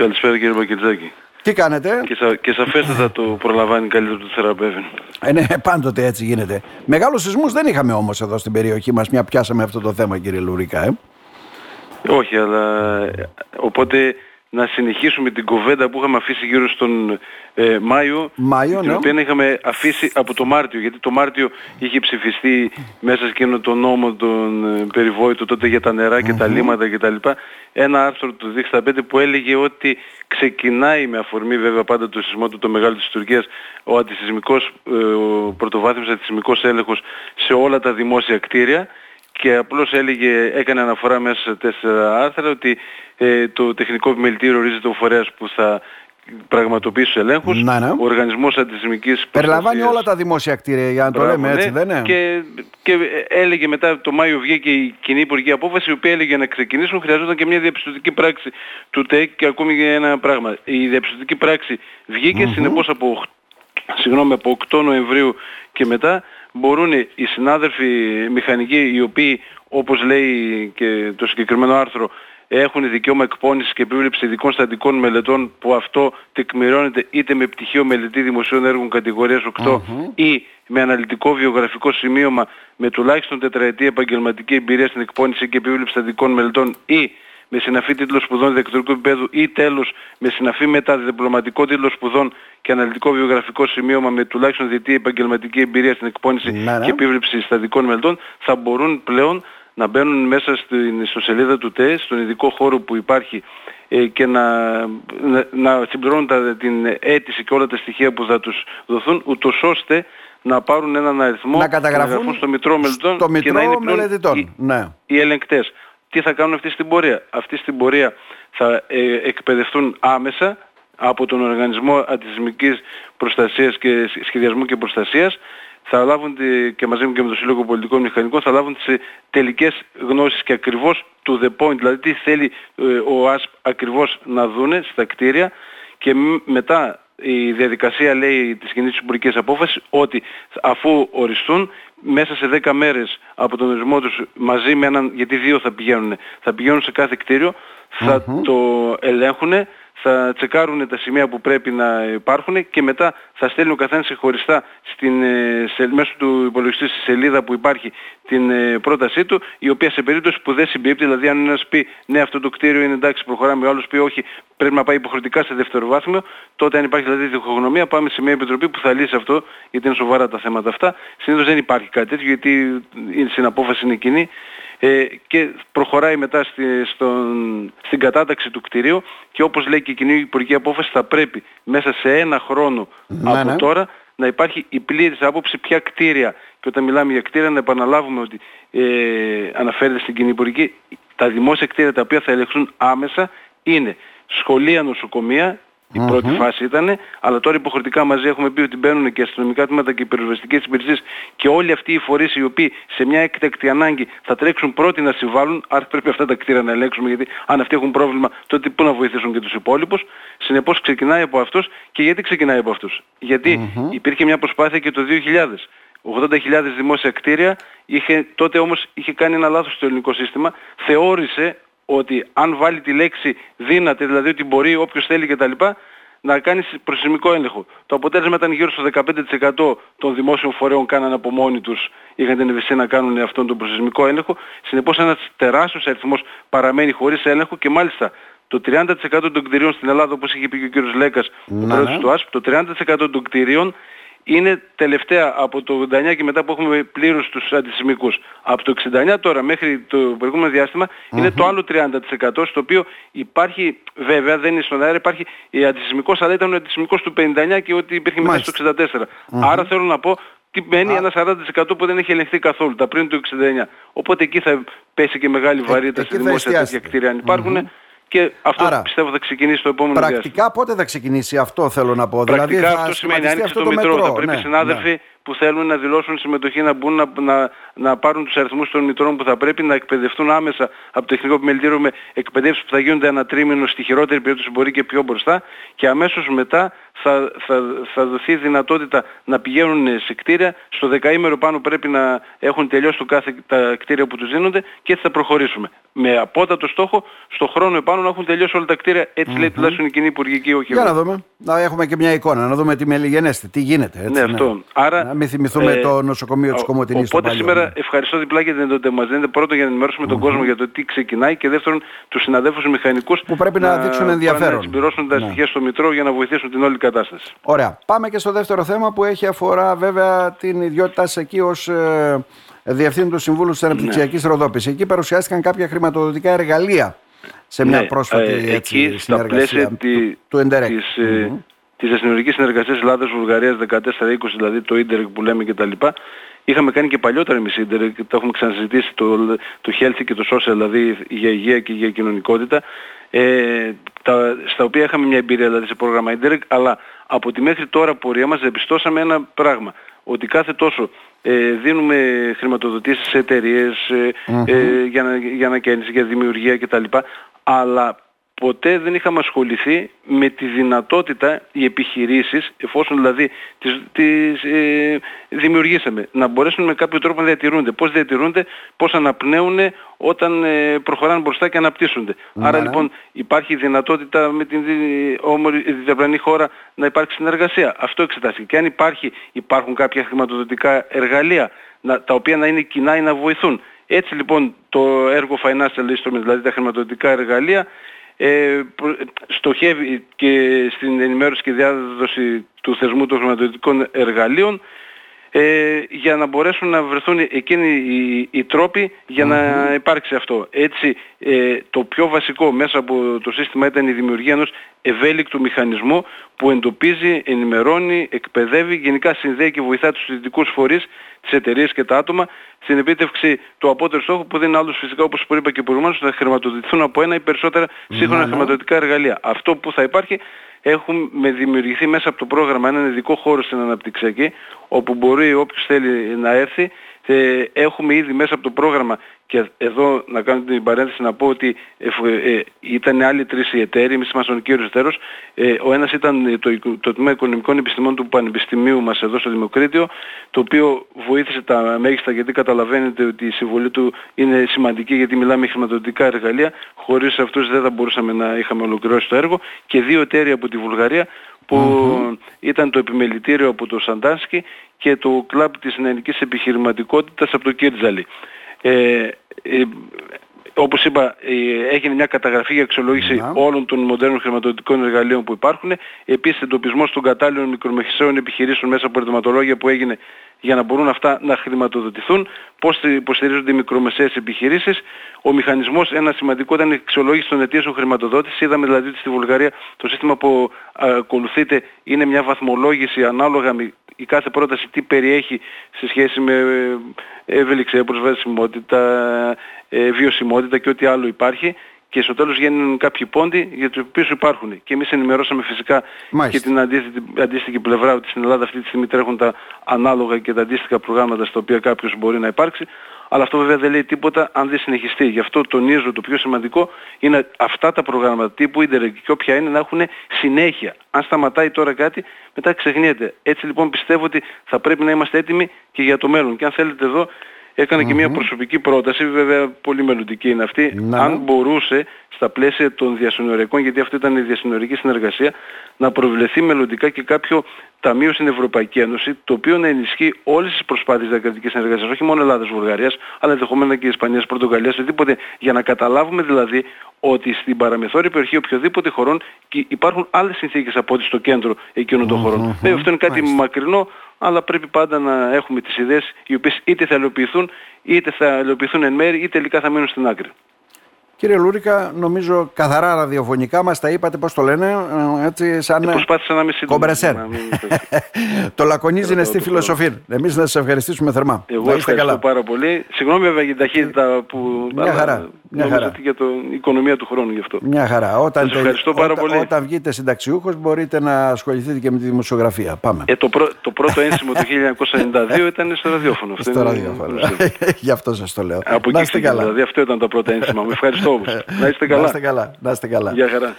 Καλησπέρα κύριε Μπακετζάκη. Τι κάνετε; Και, σα, και σαφέστατα το προλαμβάνει καλύτερο του θεραπεύει. Ε, ναι, πάντοτε έτσι γίνεται. Μεγάλους σεισμούς δεν είχαμε όμως εδώ στην περιοχή μας, μια πιάσαμε αυτό το θέμα κύριε Λουρίκα. Ε. Όχι, αλλά οπότε να συνεχίσουμε την κοβέντα που είχαμε αφήσει γύρω στον ε, Μάιο, Μάιο την ναι. οποία είχαμε αφήσει από το Μάρτιο, γιατί το Μάρτιο είχε ψηφιστεί μέσα σε εκείνο το νόμο τον ε, περιβόητο τότε για τα νερά και τα λίμματα κτλ. Ένα άρθρο του 2005 που έλεγε ότι ξεκινάει με αφορμή βέβαια πάντα το σεισμό του το μεγάλο της Τουρκίας ο αντισυσμικός, ε, ο πρωτοβάθμιος αντισυσμικός έλεγχος σε όλα τα δημόσια κτίρια και απλώς έλεγε, έκανε αναφορά μέσα σε τέσσερα άρθρα ότι ε, το τεχνικό επιμελητήριο ορίζεται ο φορέας που θα πραγματοποιήσει τους ελέγχους. Ναι, ναι. Ο Οργανισμός Αντισημικής Περιλαμβάνει όλα τα δημόσια κτίρια για να το Μπράβο, λέμε έτσι ναι. δεν είναι; Και, και έλεγε μετά το Μάιο βγήκε η κοινή υπουργική απόφαση η οποία έλεγε να ξεκινήσουν χρειαζόταν και μια διαπιστωτική πράξη του ΤΕΚ και ακόμη για ένα πράγμα. Η διαπιστωτική πράξη βγήκε συνεπώς από, συγγνώμη, από 8 Νοεμβρίου και μετά μπορούν οι συνάδελφοι μηχανικοί οι οποίοι όπως λέει και το συγκεκριμένο άρθρο έχουν δικαίωμα εκπόνησης και επίβλεψης ειδικών στατικών μελετών που αυτό τεκμηρώνεται είτε με πτυχίο μελετή δημοσίων έργων κατηγορίας 8 ή με αναλυτικό βιογραφικό σημείωμα με τουλάχιστον τετραετή επαγγελματική εμπειρία στην εκπόνηση και επίβλεψη στατικών μελετών ή με συναφή τίτλο σπουδών διδακτορικού επίπεδου ή τέλος με συναφή μεταδιπλωματικό τίτλο σπουδών και αναλυτικό βιογραφικό σημείωμα με τουλάχιστον διετή επαγγελματική εμπειρία στην εκπόνηση Ναι, ναι. και επίβλεψη στατικών μελετών θα μπορούν πλέον να μπαίνουν μέσα στην ιστοσελίδα του ΤΕΣ, στον ειδικό χώρο που υπάρχει ε, και να, να, να συμπληρώνουν τα, την αίτηση και όλα τα στοιχεία που θα τους δοθούν ούτως ώστε να πάρουν έναν αριθμό Να καταγραφούν στο Μητρό Μελετών στο και Μητρό να είναι πλέον Μελετητών, οι, ναι. οι ελεγκτές. Τι θα κάνουν αυτή στην πορεία. Αυτή στην πορεία θα ε, εκπαιδευτούν άμεσα από τον Οργανισμό Αντισημικής Προστασίας και Σχεδιασμού και Προστασίας θα λάβουν τη- και μαζί μου και με το Σύλλογο Πολιτικών Μηχανικών θα λάβουν τις ε, τελικές γνώσεις και ακριβώς to the point, δηλαδή τι θέλει ε, ο ΑΣΠ ακριβώς να δούνε στα κτίρια και μ- μετά η διαδικασία λέει της κοινής υπουργικής απόφασης ότι αφού οριστούν μέσα σε 10 μέρες από τον ορισμό τους μαζί με έναν, γιατί δύο θα πηγαίνουν, θα πηγαίνουν σε κάθε κτίριο, θα το ελέγχουν, θα τσεκάρουν τα σημεία που πρέπει να υπάρχουν και μετά θα στέλνει ο καθένας ξεχωριστά στην, ε, σε, μέσω του υπολογιστή στη σελίδα που υπάρχει την ε, πρότασή του, η οποία σε περίπτωση που δεν συμπίπτει, δηλαδή αν ένας πει ναι αυτό το κτίριο είναι εντάξει προχωράμε, ο άλλος πει όχι πρέπει να πάει υποχρεωτικά σε δευτεροβάθμιο, τότε αν υπάρχει δηλαδή διχογνωμία πάμε σε μια επιτροπή που θα λύσει αυτό, γιατί είναι σοβαρά τα θέματα αυτά. Συνήθως δεν υπάρχει κάτι τέτοιο γιατί η συναπόφαση είναι κοινή ε, και προχωράει μετά στη, στον, στην κατάταξη του κτηρίου και όπως λέει και η κοινή υπουργική απόφαση θα πρέπει μέσα σε ένα χρόνο Ναι, από ναι. τώρα να υπάρχει η πλήρης άποψη ποια κτίρια και όταν μιλάμε για κτίρια να επαναλάβουμε ότι ε, αναφέρεται στην κοινή υπουργική τα δημόσια κτίρια τα οποία θα ελεγχθούν άμεσα είναι σχολεία, νοσοκομεία, η πρώτη φάση ήταν, αλλά τώρα υποχρεωτικά μαζί έχουμε πει ότι μπαίνουν και αστυνομικά τμήματα και οι περιοριστικές υπηρεσίες και όλοι αυτοί οι φορείς οι οποίοι σε μια έκτακτη ανάγκη θα τρέξουν πρώτοι να συμβάλλουν, άρα πρέπει αυτά τα κτίρια να ελέγξουμε γιατί αν αυτοί έχουν πρόβλημα τότε πού να βοηθήσουν και τους υπόλοιπους. Συνεπώς ξεκινάει από αυτούς και γιατί ξεκινάει από αυτούς; Γιατί υπήρχε μια προσπάθεια και το 2000. 80.000 δημόσια κτίρια, είχε, τότε όμως είχε κάνει ένα λάθος στο ελληνικό σύστημα, θεώρησε ότι αν βάλει τη λέξη δύναται, δηλαδή ότι μπορεί όποιος θέλει κτλ. να κάνει προσημικό έλεγχο. Το αποτέλεσμα ήταν γύρω στο 15% των δημόσιων φορέων κάνανε από μόνοι τους, είχαν την ευαισθησία να κάνουν αυτόν τον προσημικό έλεγχο. Συνεπώς ένας τεράστιος αριθμός παραμένει χωρίς έλεγχο και μάλιστα το 30% των κτηρίων στην Ελλάδα, όπως είχε πει και ο κύριος Λέκας, ο Ναι, πρόεδρος ναι. του ΑΣΠ, το 30% των κτηρίων είναι τελευταία από το 89 και μετά που έχουμε πλήρως τους αντισημικούς. Από το 69 τώρα μέχρι το προηγούμενο διάστημα είναι το άλλο 30% στο οποίο υπάρχει, βέβαια δεν είναι στον αέρα, υπάρχει η αντισημικός αλλά ήταν ο αντισημικός του 59 και ότι υπήρχε μετά στο 64. Άρα θέλω να πω τι μένει ένα 40% που δεν έχει ελεγχθεί καθόλου, τα πριν του 69. Οπότε εκεί θα πέσει και μεγάλη βαρύτητα εκεί στη θα δημόσια τέτοια εστιάσετε. κτίρια αν υπάρχουν. Και αυτό Άρα, πιστεύω θα ξεκινήσει το επόμενο διάστημα. Πρακτικά πότε θα ξεκινήσει αυτό θέλω να πω. Πρακτικά δηλαδή θα αυτό σημαίνει σχηματιστεί άνοιξε αυτό το, το μετρό. μετρό. Θα πρέπει ναι, οι συνάδελφοι ναι. Που που θέλουν να δηλώσουν συμμετοχή, να μπουν να, να, να πάρουν τους αριθμούς των μητρών που θα πρέπει, να εκπαιδευτούν άμεσα από το τεχνικό επιμελητήριο με εκπαιδεύσεις που θα γίνονται ένα τρίμηνο στη χειρότερη περίπτωση μπορεί και πιο μπροστά και αμέσως μετά θα, θα, θα δοθεί δυνατότητα να πηγαίνουν σε κτίρια. Στο δεκαήμερο πάνω πρέπει να έχουν τελειώσει το κάθε, τα κτίρια που τους δίνονται και έτσι θα προχωρήσουμε. Με απότατο στόχο στο χρόνο επάνω να έχουν τελειώσει όλα τα κτίρια. Έτσι mm-hmm. λέει τουλάχιστον η κοινή υπουργική όχι. Για να δούμε. Να έχουμε και μια εικόνα, να δούμε τι μελιγενέστε, τι γίνεται. Έτσι, ναι, αυτό. Ναι. Άρα, να μην θυμηθούμε ε, το νοσοκομείο της Κομωτινής. Οπότε σήμερα ναι. ευχαριστώ διπλά για την εντότητα μας δίνετε. Πρώτον για να ενημερώσουμε mm-hmm. τον κόσμο για το τι ξεκινάει και δεύτερον τους συναδέλφους μηχανικούς που πρέπει να, να δείξουν ενδιαφέρον. Να συμπληρώσουν τα ναι. στοιχεία στο Μητρό για να βοηθήσουν την όλη κατάσταση. Ωραία. Πάμε και στο δεύτερο θέμα που έχει αφορά βέβαια την ιδιότητά σας εκεί ως ε, Διευθύνου του Συμβούλου της Αναπτυξιακής ναι. Ροδόπης. Εκεί παρουσιάστηκαν κάποια χρηματοδοτικά εργαλεία σε μια ναι, πρόσφατη ε, έτσι, εκεί, στα πλαίσια τη, του Interreg. Της, mm-hmm. Της Εθνικής Συνεργασίας Ελλάδας-Βουλγαρίας 14-20, δηλαδή το Interreg που λέμε κτλ. Είχαμε κάνει και παλιότερα εμείς Interreg, το έχουμε ξαναζητήσει το, το Health και το Social, δηλαδή για υγεία και για κοινωνικότητα, ε, τα, στα οποία είχαμε μια εμπειρία δηλαδή σε πρόγραμμα Interreg, αλλά από τη μέχρι τώρα πορεία μας διαπιστώσαμε ένα πράγμα, ότι κάθε τόσο ε, δίνουμε χρηματοδοτήσεις σε εταιρείες ε, ε, για, να, για ανακαίνιση, για δημιουργία κτλ. Αλλά ποτέ δεν είχαμε ασχοληθεί με τη δυνατότητα οι επιχειρήσεις, εφόσον δηλαδή τις, τις ε, δημιουργήσαμε, να μπορέσουν με κάποιο τρόπο να διατηρούνται. Πώς διατηρούνται, πώς αναπνέουν όταν ε, προχωράνε μπροστά και αναπτύσσονται. Ναι. Άρα λοιπόν υπάρχει δυνατότητα με την διαπλανή χώρα να υπάρξει συνεργασία. Αυτό εξετάστηκε. Και αν υπάρχει, υπάρχουν κάποια χρηματοδοτικά εργαλεία να, τα οποία να είναι κοινά ή να βοηθούν. Έτσι λοιπόν το έργο Financial Instruments, δηλαδή τα χρηματοδοτικά εργαλεία, ε, στοχεύει και στην ενημέρωση και διάδοση του θεσμού των χρηματοδοτικών εργαλείων ε, για να μπορέσουν να βρεθούν εκείνοι οι, οι τρόποι για να υπάρξει αυτό. Έτσι ε, το πιο βασικό μέσα από το σύστημα ήταν η δημιουργία ενός ευέλικτου μηχανισμού που εντοπίζει, ενημερώνει, εκπαιδεύει, γενικά συνδέει και βοηθά τους ειδικούς φορείς, τις εταιρείες και τα άτομα στην επίτευξη του απότερου στόχου που δεν είναι άλλος φυσικά όπως που είπα και προηγουμένως να χρηματοδοτηθούν από ένα ή περισσότερα σύγχρονα χρηματοδοτικά εργαλεία. Αυτό που θα υπάρχει έχουμε δημιουργηθεί μέσα από το πρόγραμμα έναν ειδικό χώρο στην αναπτυξιακή όπου μπορεί όποιος θέλει να έρθει ε, έχουμε ήδη μέσα από το πρόγραμμα και εδώ να κάνω την παρένθεση να πω ότι ε, ε, ήταν άλλοι τρεις οι εταίροι, εμείς ήμασταν ο κύριος εταίρος. Ε, ο ένας ήταν το, το Τμήμα Οικονομικών Επιστημών του Πανεπιστημίου μας εδώ στο Δημοκρίτιο, το οποίο βοήθησε τα μέγιστα γιατί καταλαβαίνετε ότι η συμβολή του είναι σημαντική γιατί μιλάμε για χρηματοδοτικά εργαλεία. Χωρίς αυτούς δεν θα μπορούσαμε να είχαμε ολοκληρώσει το έργο. Και δύο εταίροι από τη Βουλγαρία που ήταν το επιμελητήριο από το Σαντάνσκι και το κλαμπ της νεανικής επιχειρηματικότητας από το Κίρτζαλι. Ε, ε, όπως είπα, ε, έγινε μια καταγραφή για αξιολόγηση όλων των μοντέρνων χρηματοδοτικών εργαλείων που υπάρχουν. Επίσης, εντοπισμός των κατάλληλων μικρομεσαίων επιχειρήσεων μέσα από ερωτηματολόγια που έγινε για να μπορούν αυτά να χρηματοδοτηθούν, πώς υποστηρίζονται οι μικρομεσαίες επιχειρήσεις. Ο μηχανισμός, ένα σημαντικό ήταν η αξιολόγηση των αιτήσεων χρηματοδότησης. Είδαμε δηλαδή ότι στη Βουλγαρία το σύστημα που ακολουθείται είναι μια βαθμολόγηση ανάλογα με η κάθε πρόταση τι περιέχει σε σχέση με ε, ευελιξία, προσβασιμότητα, ε, βιωσιμότητα και ό,τι άλλο υπάρχει και στο τέλος γίνουν κάποιοι πόντοι για τους οποίους υπάρχουν. Και εμείς ενημερώσαμε φυσικά και την αντίστοιχη, αντίστοιχη πλευρά ότι στην Ελλάδα αυτή τη στιγμή τρέχουν τα ανάλογα και τα αντίστοιχα προγράμματα στα οποία κάποιος μπορεί να υπάρξει. Αλλά αυτό βέβαια δεν λέει τίποτα αν δεν συνεχιστεί. Γι' αυτό τονίζω το πιο σημαντικό είναι αυτά τα προγράμματα τύπου Ιντερνετ και όποια είναι να έχουν συνέχεια. Αν σταματάει τώρα κάτι, μετά ξεχνιέται. Έτσι λοιπόν πιστεύω ότι θα πρέπει να είμαστε έτοιμοι και για το μέλλον. Και αν θέλετε εδώ εκανα και μια προσωπική πρόταση, βέβαια πολύ μελλοντική είναι αυτή, αν μπορούσε στα πλαίσια των διασυνοριακών, γιατί αυτή ήταν η διασυνορική συνεργασία, να προβλεφθεί μελλοντικά και κάποιο ταμείο στην Ευρωπαϊκή Ένωση, το οποίο να ενισχύει όλες τις προσπάθειες διακρατικής συνεργασίας, όχι μόνο Ελλάδας, Βουλγαρίας, αλλά ενδεχομένα και Ισπανίας, Πορτογαλίας, οτιδήποτε, για να καταλάβουμε δηλαδή ότι στην παραμεθόρια περιοχή οποιοδήποτε χωρών υπάρχουν άλλες συνθήκες από ό,τι στο κέντρο εκείνων των χωρών. Βέβαια αυτό είναι κάτι μακρινό, αλλά πρέπει πάντα να έχουμε τις ιδέες οι οποίες είτε θα υλοποιηθούν, είτε θα υλοποιηθούν εν μέρη, είτε τελικά θα μείνουν στην άκρη. Κύριε Λούρικα, νομίζω καθαρά ραδιοφωνικά μας τα είπατε, πώς το λένε, ε, έτσι σαν... Ε, προσπάθησα να είμαι σύντομος. Κομπρεσέρ. το λακωνίζεις είναι στη φιλοσοφία. Εμείς να σας ευχαριστήσουμε θερμά. Εγώ ευχαριστώ καλά. πάρα πολύ. Συγγνώμη βέβαια για την ταχύτητα που... Μια χαρά. Μια χαρά. για την οικονομία του χρόνου γι' αυτό. Μια χαρά. Όταν, σας ευχαριστώ πάρα όταν, πολύ. Όταν βγείτε συνταξιούχος μπορείτε να ασχοληθείτε και με τη δημοσιογραφία. Πάμε. Ε, το, πρω, το πρώτο ένσημο του 1992 ήταν στο ραδιόφωνο. Στο ραδιόφωνο. Γι' αυτό σας το λέω. Από εκεί καλά. Δηλαδή αυτό ήταν το πρώτο ένσημα. Με ευχαριστώ όμως. Να είστε καλά. Να είστε καλά. Να είστε καλά. Γεια χαρά.